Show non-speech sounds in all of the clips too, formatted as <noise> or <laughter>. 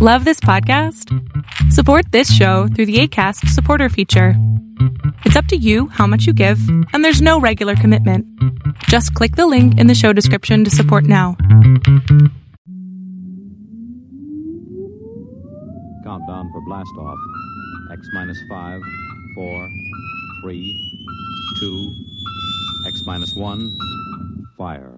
Love this podcast? Support this show through the ACAST supporter feature. It's up to you how much you give, and there's no regular commitment. Just click the link in the show description to support now. Countdown for blast off. X minus five, four, three, two, X minus one, fire.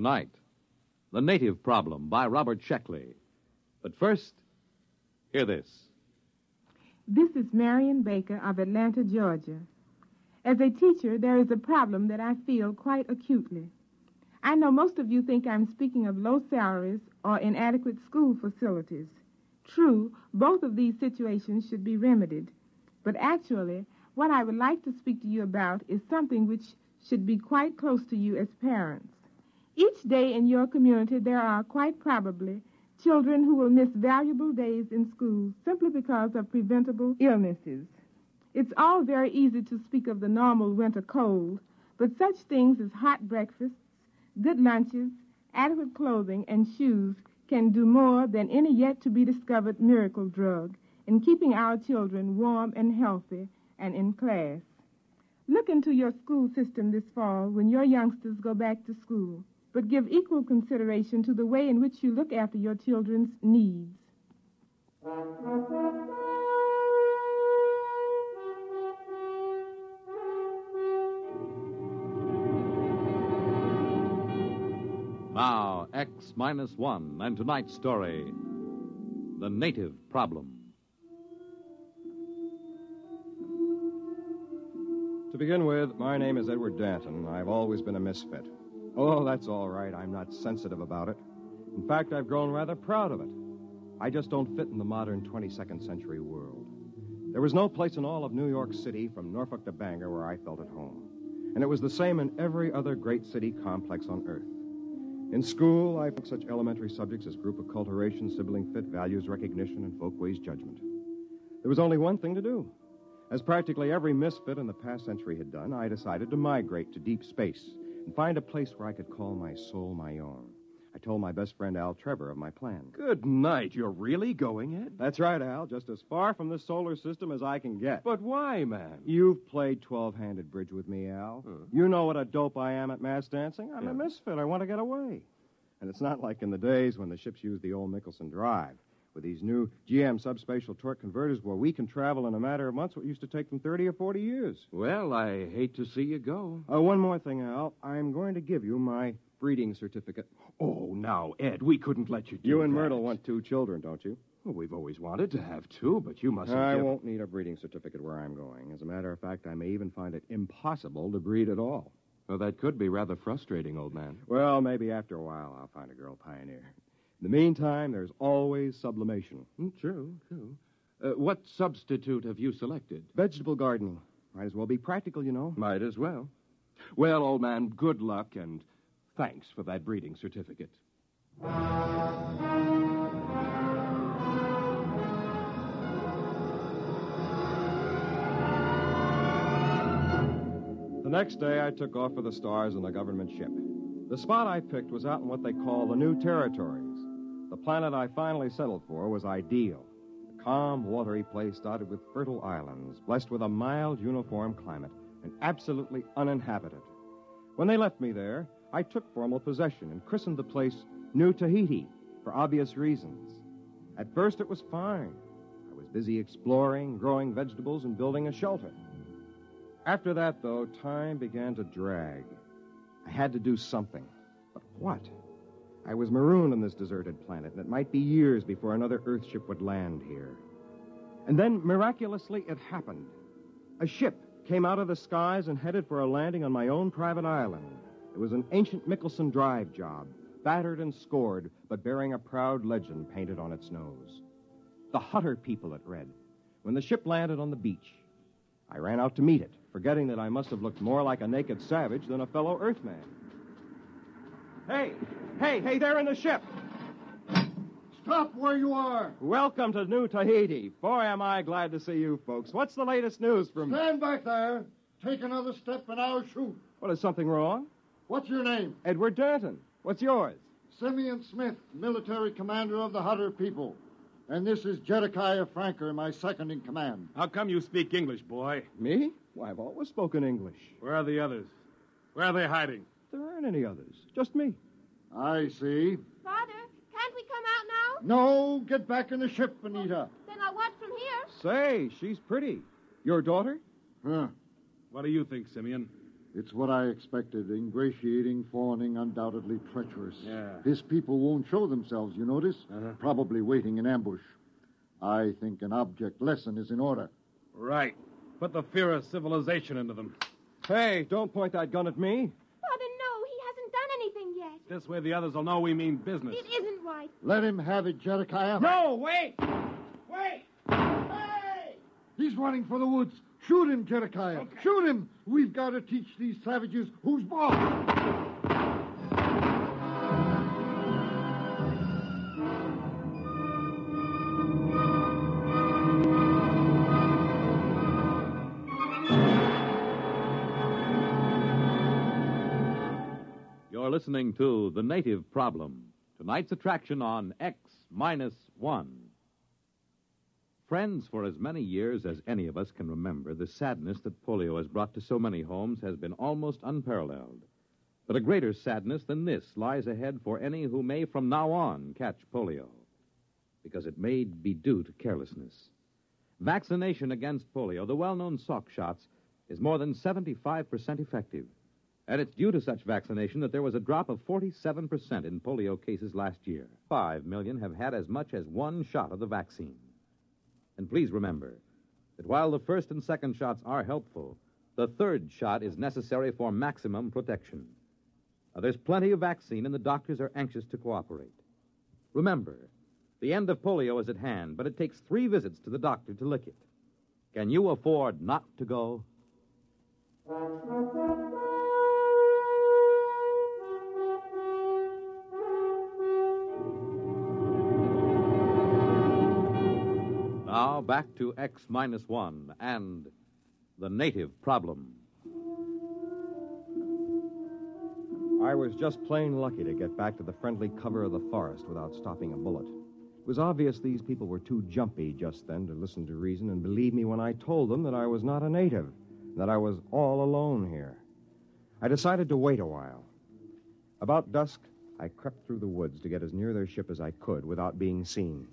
Tonight, The Native Problem by Robert Sheckley. But first, hear this. This is Marion Baker of Atlanta, Georgia. As a teacher, there is a problem that I feel quite acutely. I know most of you think I'm speaking of low salaries or inadequate school facilities. True, both of these situations should be remedied. But actually, what I would like to speak to you about is something which should be quite close to you as parents. Each day in your community, there are quite probably children who will miss valuable days in school simply because of preventable illnesses. It's all very easy to speak of the normal winter cold, but such things as hot breakfasts, good lunches, adequate clothing, and shoes can do more than any yet to be discovered miracle drug in keeping our children warm and healthy and in class. Look into your school system this fall when your youngsters go back to school but give equal consideration to the way in which you look after your children's needs. Now, X minus one, and tonight's story The Native Problem. To begin with, my name is Edward Danton. I've always been a misfit. Oh, that's all right. I'm not sensitive about it. In fact, I've grown rather proud of it. I just don't fit in the modern 22nd century world. There was no place in all of New York City, from Norfolk to Bangor, where I felt at home. And it was the same in every other great city complex on Earth. In school, I took such elementary subjects as group acculturation, sibling fit, values recognition, and folkways judgment. There was only one thing to do. As practically every misfit in the past century had done, I decided to migrate to deep space and find a place where I could call my soul my own. I told my best friend Al Trevor of my plan. Good night. You're really going, Ed? That's right, Al. Just as far from the solar system as I can get. But why, man? You've played 12 handed bridge with me, Al. You know what a dope I am at mass dancing. I'm Yeah. a misfit. I want to get away. And it's not like in the days when the ships used the old Mickelson Drive. With these new GM subspatial torque converters where we can travel in a matter of months what used to take them 30 or 40 years. Well, I hate to see you go. Uh, one more thing, Al. I'm going to give you my breeding certificate. Oh, now, Ed, we couldn't let you do You and that. Myrtle want two children, don't you? Well, we've always wanted to have two, but you mustn't. I give- won't need a breeding certificate where I'm going. As a matter of fact, I may even find it impossible to breed at all. Well, that could be rather frustrating, old man. Well, maybe after a while I'll find a girl pioneer. In the meantime, there's always sublimation. Mm, true, true. Uh, what substitute have you selected? Vegetable gardening. Might as well be practical, you know. Might as well. Well, old man, good luck and thanks for that breeding certificate. The next day, I took off for the stars in a government ship. The spot I picked was out in what they call the New Territories. The planet I finally settled for was ideal. A calm, watery place dotted with fertile islands, blessed with a mild, uniform climate, and absolutely uninhabited. When they left me there, I took formal possession and christened the place New Tahiti for obvious reasons. At first, it was fine. I was busy exploring, growing vegetables, and building a shelter. After that, though, time began to drag. I had to do something. But what? I was marooned on this deserted planet, and it might be years before another Earthship would land here. And then, miraculously, it happened. A ship came out of the skies and headed for a landing on my own private island. It was an ancient Mickelson Drive job, battered and scored, but bearing a proud legend painted on its nose. The Hutter people, it read. When the ship landed on the beach, I ran out to meet it, forgetting that I must have looked more like a naked savage than a fellow Earthman. Hey, hey, hey, there in the ship! Stop where you are! Welcome to New Tahiti. Boy, am I glad to see you folks. What's the latest news from. Stand back there. Take another step and I'll shoot. Well, What, is something wrong? What's your name? Edward Danton. What's yours? Simeon Smith, military commander of the Hutter people. And this is Jedekiah Franker, my second in command. How come you speak English, boy? Me? Why, I've always spoken English. Where are the others? Where are they hiding? There aren't any others. Just me. I see. Father, can't we come out now? No, get back in the ship, Anita. Then I'll watch from here. Say, she's pretty. Your daughter? Huh. What do you think, Simeon? It's what I expected. Ingratiating, fawning, undoubtedly treacherous. Yeah. His people won't show themselves, you notice? Uh-huh. Probably waiting in ambush. I think an object lesson is in order. Right. Put the fear of civilization into them. Hey, don't point that gun at me. Father, no, he hasn't done anything yet. This way the others will know we mean business. It isn't right. Let him have it, Jedekiah. No, wait! Wait! Hey! He's running for the woods. Shoot him, Jedekiah. Shoot him. We've got to teach these savages who's boss. Listening to The Native Problem, tonight's attraction on X Minus One. Friends, for as many years as any of us can remember, the sadness that polio has brought to so many homes has been almost unparalleled. But a greater sadness than this lies ahead for any who may from now on catch polio, because it may be due to carelessness. Vaccination against polio, the well known Salk shots, is more than 75% effective. And it's due to such vaccination that there was a drop of 47% in polio cases last year. Five million have had as much as one shot of the vaccine. And please remember that while the first and second shots are helpful, the third shot is necessary for maximum protection. Now, there's plenty of vaccine, and the doctors are anxious to cooperate. Remember, the end of polio is at hand, but it takes three visits to the doctor to lick it. Can you afford not to go? Back to X minus one and the native problem. I was just plain lucky to get back to the friendly cover of the forest without stopping a bullet. It was obvious these people were too jumpy just then to listen to reason and believe me when I told them that I was not a native, that I was all alone here. I decided to wait a while. About dusk, I crept through the woods to get as near their ship as I could without being seen.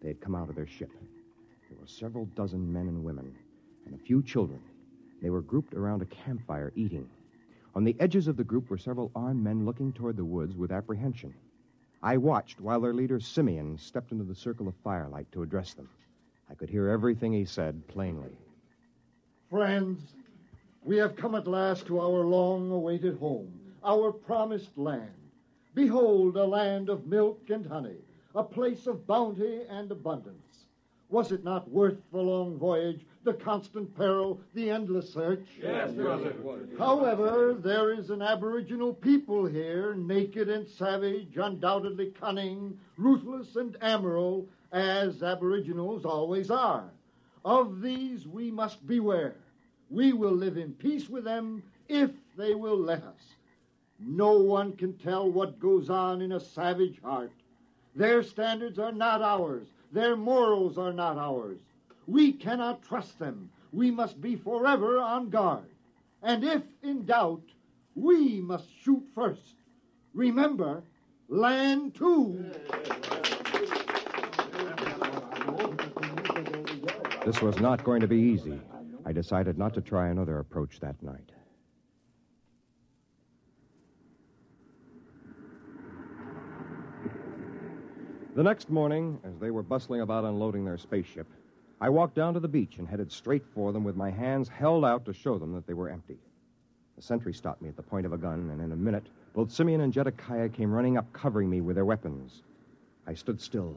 They had come out of their ship. Several dozen men and women, and a few children. They were grouped around a campfire eating. On the edges of the group were several armed men looking toward the woods with apprehension. I watched while their leader, Simeon, stepped into the circle of firelight to address them. I could hear everything he said plainly. Friends, we have come at last to our long awaited home, our promised land. Behold, a land of milk and honey, a place of bounty and abundance. Was it not worth the long voyage, the constant peril, the endless search? Yes, brother. However, there is an aboriginal people here, naked and savage, undoubtedly cunning, ruthless and amoral, as aboriginals always are. Of these we must beware. We will live in peace with them if they will let us. No one can tell what goes on in a savage heart. Their standards are not ours. Their morals are not ours. We cannot trust them. We must be forever on guard. And if in doubt, we must shoot first. Remember, Land 2. This was not going to be easy. I decided not to try another approach that night. The next morning, as they were bustling about unloading their spaceship, I walked down to the beach and headed straight for them with my hands held out to show them that they were empty. The sentry stopped me at the point of a gun, and in a minute, both Simeon and Jedekiah came running up, covering me with their weapons. I stood still,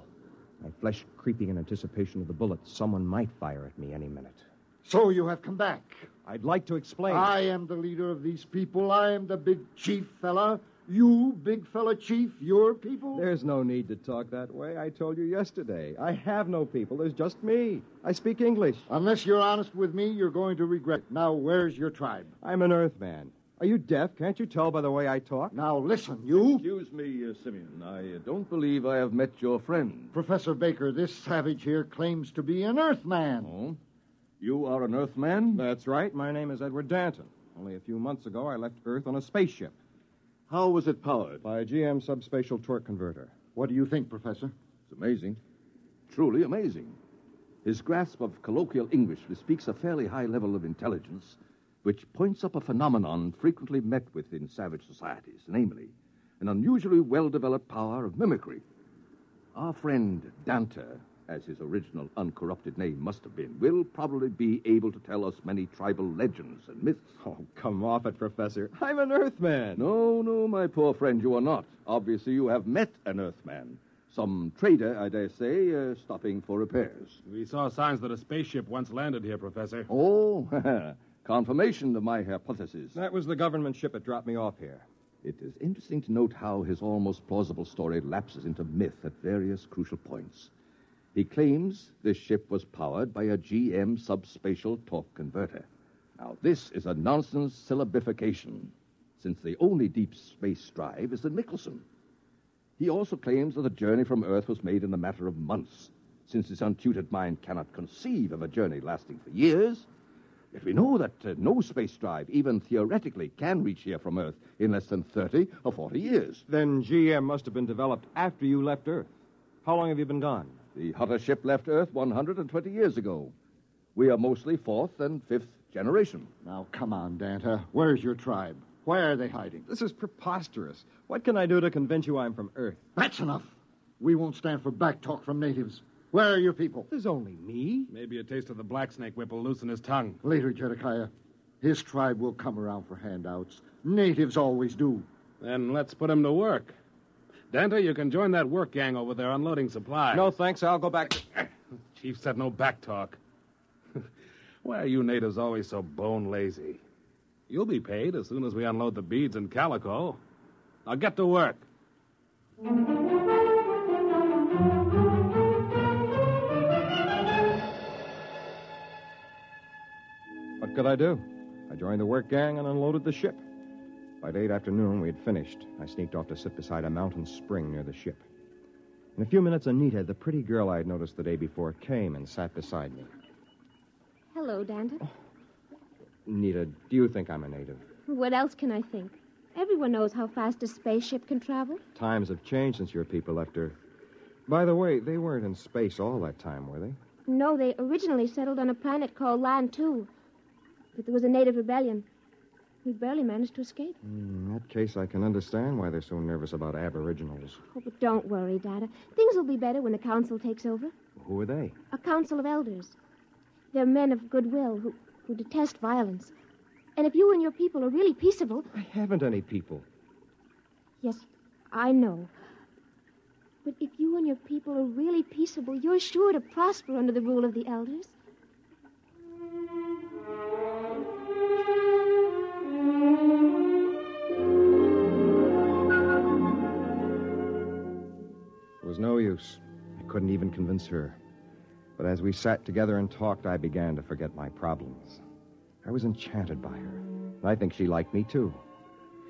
my flesh creeping in anticipation of the bullets someone might fire at me any minute. So you have come back. I'd like to explain. I am the leader of these people. I am the big chief fella. You, big fella chief, your people? There's no need to talk that way. I told you yesterday. I have no people. There's just me. I speak English. Unless you're honest with me, you're going to regret it. Now, where's your tribe? I'm an Earthman. Are you deaf? Can't you tell by the way I talk? Now, listen, you. Excuse me, uh, Simeon. I uh, don't believe I have met your friend. Professor Baker, this savage here claims to be an Earthman. Oh? You are an Earthman? That's right. My name is Edward Danton. Only a few months ago, I left Earth on a spaceship. How was it powered? By a GM subspatial torque converter. What do you think, Professor? It's amazing. Truly amazing. His grasp of colloquial English bespeaks a fairly high level of intelligence, which points up a phenomenon frequently met with in savage societies, namely, an unusually well developed power of mimicry. Our friend Danta, as his original uncorrupted name must have been, will probably be able to tell us many tribal legends and myths. Oh, come off it, Professor. I'm an Earthman. No, no, my poor friend, you are not. Obviously, you have met an Earthman. Some trader, I dare say, uh, stopping for repairs. We saw signs that a spaceship once landed here, Professor. Oh, <laughs> confirmation of my hypothesis. That was the government ship that dropped me off here. It is interesting to note how his almost plausible story lapses into myth at various crucial points. He claims this ship was powered by a GM subspatial torque converter. Now, this is a nonsense syllabification, since the only deep space drive is the Nicholson. He also claims that the journey from Earth was made in a matter of months, since his untutored mind cannot conceive of a journey lasting for years. Yet we know that uh, no space drive, even theoretically, can reach here from Earth in less than 30 or 40 years. Then GM must have been developed after you left Earth. How long have you been gone? The Hutter ship left Earth 120 years ago. We are mostly fourth and fifth generation. Now, come on, Danta. Where's your tribe? Where are they hiding? This is preposterous. What can I do to convince you I'm from Earth? That's enough. We won't stand for back talk from natives. Where are your people? There's only me. Maybe a taste of the black snake whip will loosen his tongue. Later, Jedekiah. His tribe will come around for handouts. Natives always do. Then let's put him to work. Danta, you can join that work gang over there unloading supplies. No, thanks. I'll go back. Eh, Chief said no back talk. <laughs> Why are you natives always so bone lazy? You'll be paid as soon as we unload the beads and calico. Now get to work. What could I do? I joined the work gang and unloaded the ship. By late afternoon, we had finished. I sneaked off to sit beside a mountain spring near the ship. In a few minutes, Anita, the pretty girl I had noticed the day before, came and sat beside me. Hello, Danta. Oh, Anita, do you think I'm a native? What else can I think? Everyone knows how fast a spaceship can travel. Times have changed since your people left Earth. By the way, they weren't in space all that time, were they? No, they originally settled on a planet called Land 2. But there was a native rebellion. We barely managed to escape. Hmm, in that case, I can understand why they're so nervous about aboriginals. Oh, but don't worry, Dada. Things will be better when the council takes over. Who are they? A council of elders. They're men of goodwill who, who detest violence. And if you and your people are really peaceable. I haven't any people. Yes, I know. But if you and your people are really peaceable, you're sure to prosper under the rule of the elders. No use. I couldn't even convince her. But as we sat together and talked, I began to forget my problems. I was enchanted by her. I think she liked me, too.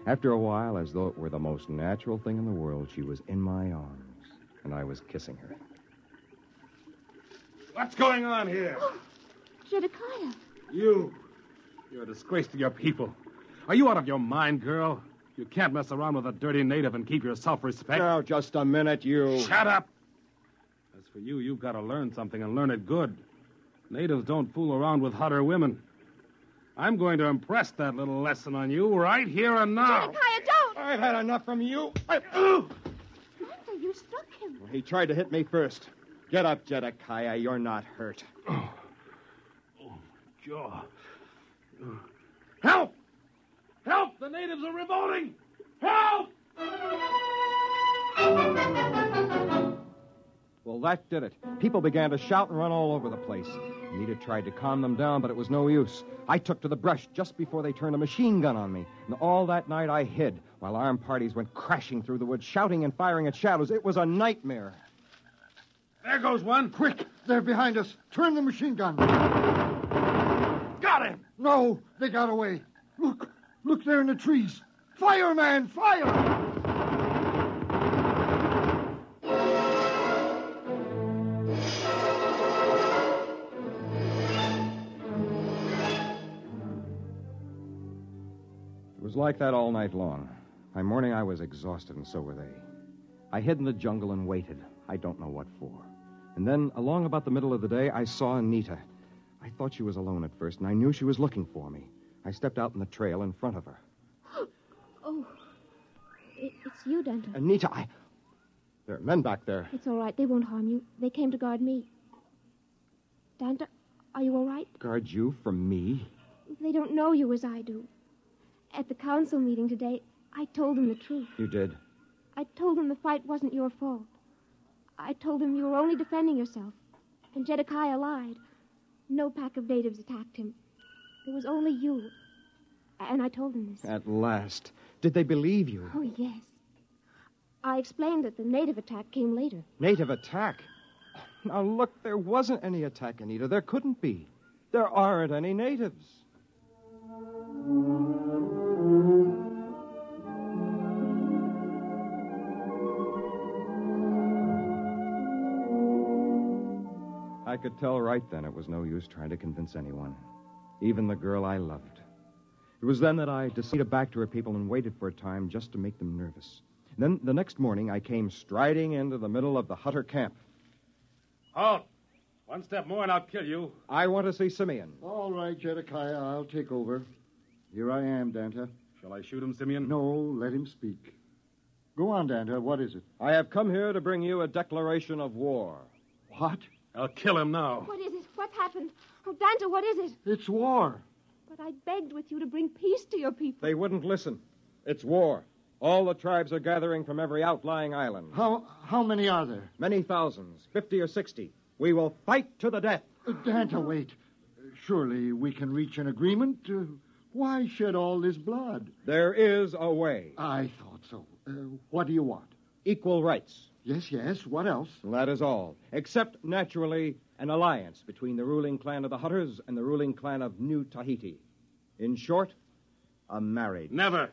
After a while, as though it were the most natural thing in the world, she was in my arms, and I was kissing her. What's going on here? <gasps> Jedekiah. You. You're a disgrace to your people. Are you out of your mind, girl? You can't mess around with a dirty native and keep your self respect. Now, just a minute, you. Shut up! As for you, you've got to learn something and learn it good. Natives don't fool around with Hutter women. I'm going to impress that little lesson on you right here and now. Jedediah, don't! I've had enough from you. I... Danta, you struck him. He tried to hit me first. Get up, Jedekiah. You're not hurt. Oh, my jaw. Help! The natives are revolting! Help! Well, that did it. People began to shout and run all over the place. Anita tried to calm them down, but it was no use. I took to the brush just before they turned a machine gun on me. And all that night I hid while armed parties went crashing through the woods, shouting and firing at shadows. It was a nightmare. There goes one. Quick! They're behind us. Turn the machine gun. Got him! No, they got away. Look, look there in the trees. Fire, man, fire! It was like that all night long. By morning, I was exhausted, and so were they. I hid in the jungle and waited. I don't know what for. And then, along about the middle of the day, I saw Anita. I thought she was alone at first, and I knew she was looking for me. I stepped out in the trail in front of her. <gasps> Oh, it, it's you, Danta. Anita, I. There are men back there. It's all right. They won't harm you. They came to guard me. Danta, are you all right? Guard you from me? They don't know you as I do. At the council meeting today, I told them the truth. You did. I told them the fight wasn't your fault. I told them you were only defending yourself. And Jedekiah lied. No pack of natives attacked him. It was only you. And I told them this. At last. Did they believe you? Oh, yes. I explained that the native attack came later. Native attack? Now, look, there wasn't any attack, Anita. There couldn't be. There aren't any natives. I could tell right then it was no use trying to convince anyone, even the girl I loved. It was then that I decided back to her people and waited for a time just to make them nervous. Then the next morning I came striding into the middle of the Hutter camp. Halt! One step more and I'll kill you. I want to see Simeon. All right, Jedekiah, I'll take over. Here I am, Danta. Shall I shoot him, Simeon? No, let him speak. Go on, Danta. What is it? I have come here to bring you a declaration of war. What? I'll kill him now. What is it? What happened? Oh, Danta, what is it? It's war. But I begged with you to bring peace to your people. They wouldn't listen. It's war. All the tribes are gathering from every outlying island. How how many are there? Many thousands, fifty or sixty. We will fight to the death. Uh, Danta, wait. Surely we can reach an agreement. Uh, why shed all this blood? There is a way. I thought so. Uh, what do you want? Equal rights. Yes, yes. What else? That is all. Except, naturally, an alliance between the ruling clan of the Hutters and the ruling clan of New Tahiti. In short, a marriage. Never.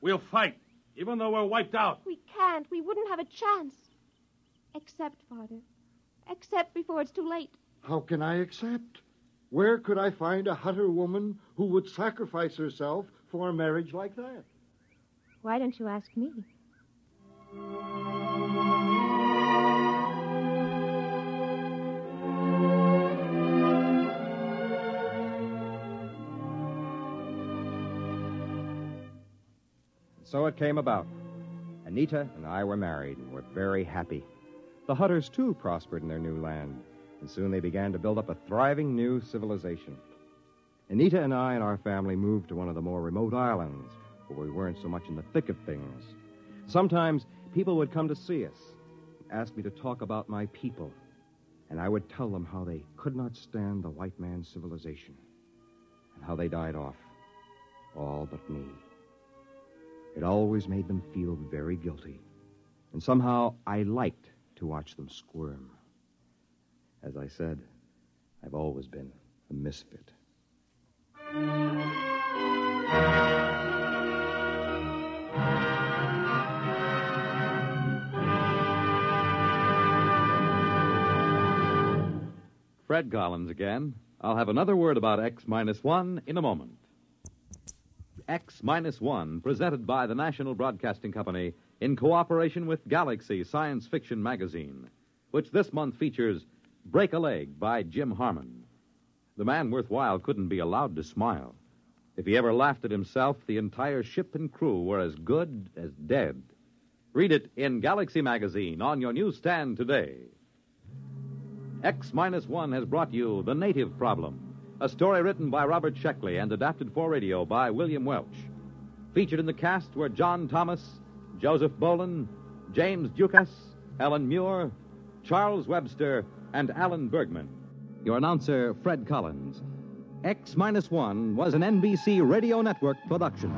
We'll fight, even though we're wiped out. We can't. We wouldn't have a chance. Accept, Father. Accept before it's too late. How can I accept? Where could I find a Hutter woman who would sacrifice herself for a marriage like that? Why don't you ask me? So it came about. Anita and I were married and were very happy. The Hutters, too, prospered in their new land, and soon they began to build up a thriving new civilization. Anita and I and our family moved to one of the more remote islands where we weren't so much in the thick of things. Sometimes people would come to see us, ask me to talk about my people, and I would tell them how they could not stand the white man's civilization and how they died off, all but me. It always made them feel very guilty, and somehow I liked to watch them squirm. As I said, I've always been a misfit. Fred Collins again. I'll have another word about X minus one in a moment. X minus one, presented by the National Broadcasting Company in cooperation with Galaxy Science Fiction Magazine, which this month features Break a Leg by Jim Harmon. The man worthwhile couldn't be allowed to smile. If he ever laughed at himself, the entire ship and crew were as good as dead. Read it in Galaxy Magazine on your newsstand today. X Minus One has brought you The Native Problem, a story written by Robert Sheckley and adapted for radio by William Welch. Featured in the cast were John Thomas, Joseph Boland, James Dukas, Ellen Muir, Charles Webster, and Alan Bergman. Your announcer, Fred Collins. X Minus One was an NBC Radio Network production.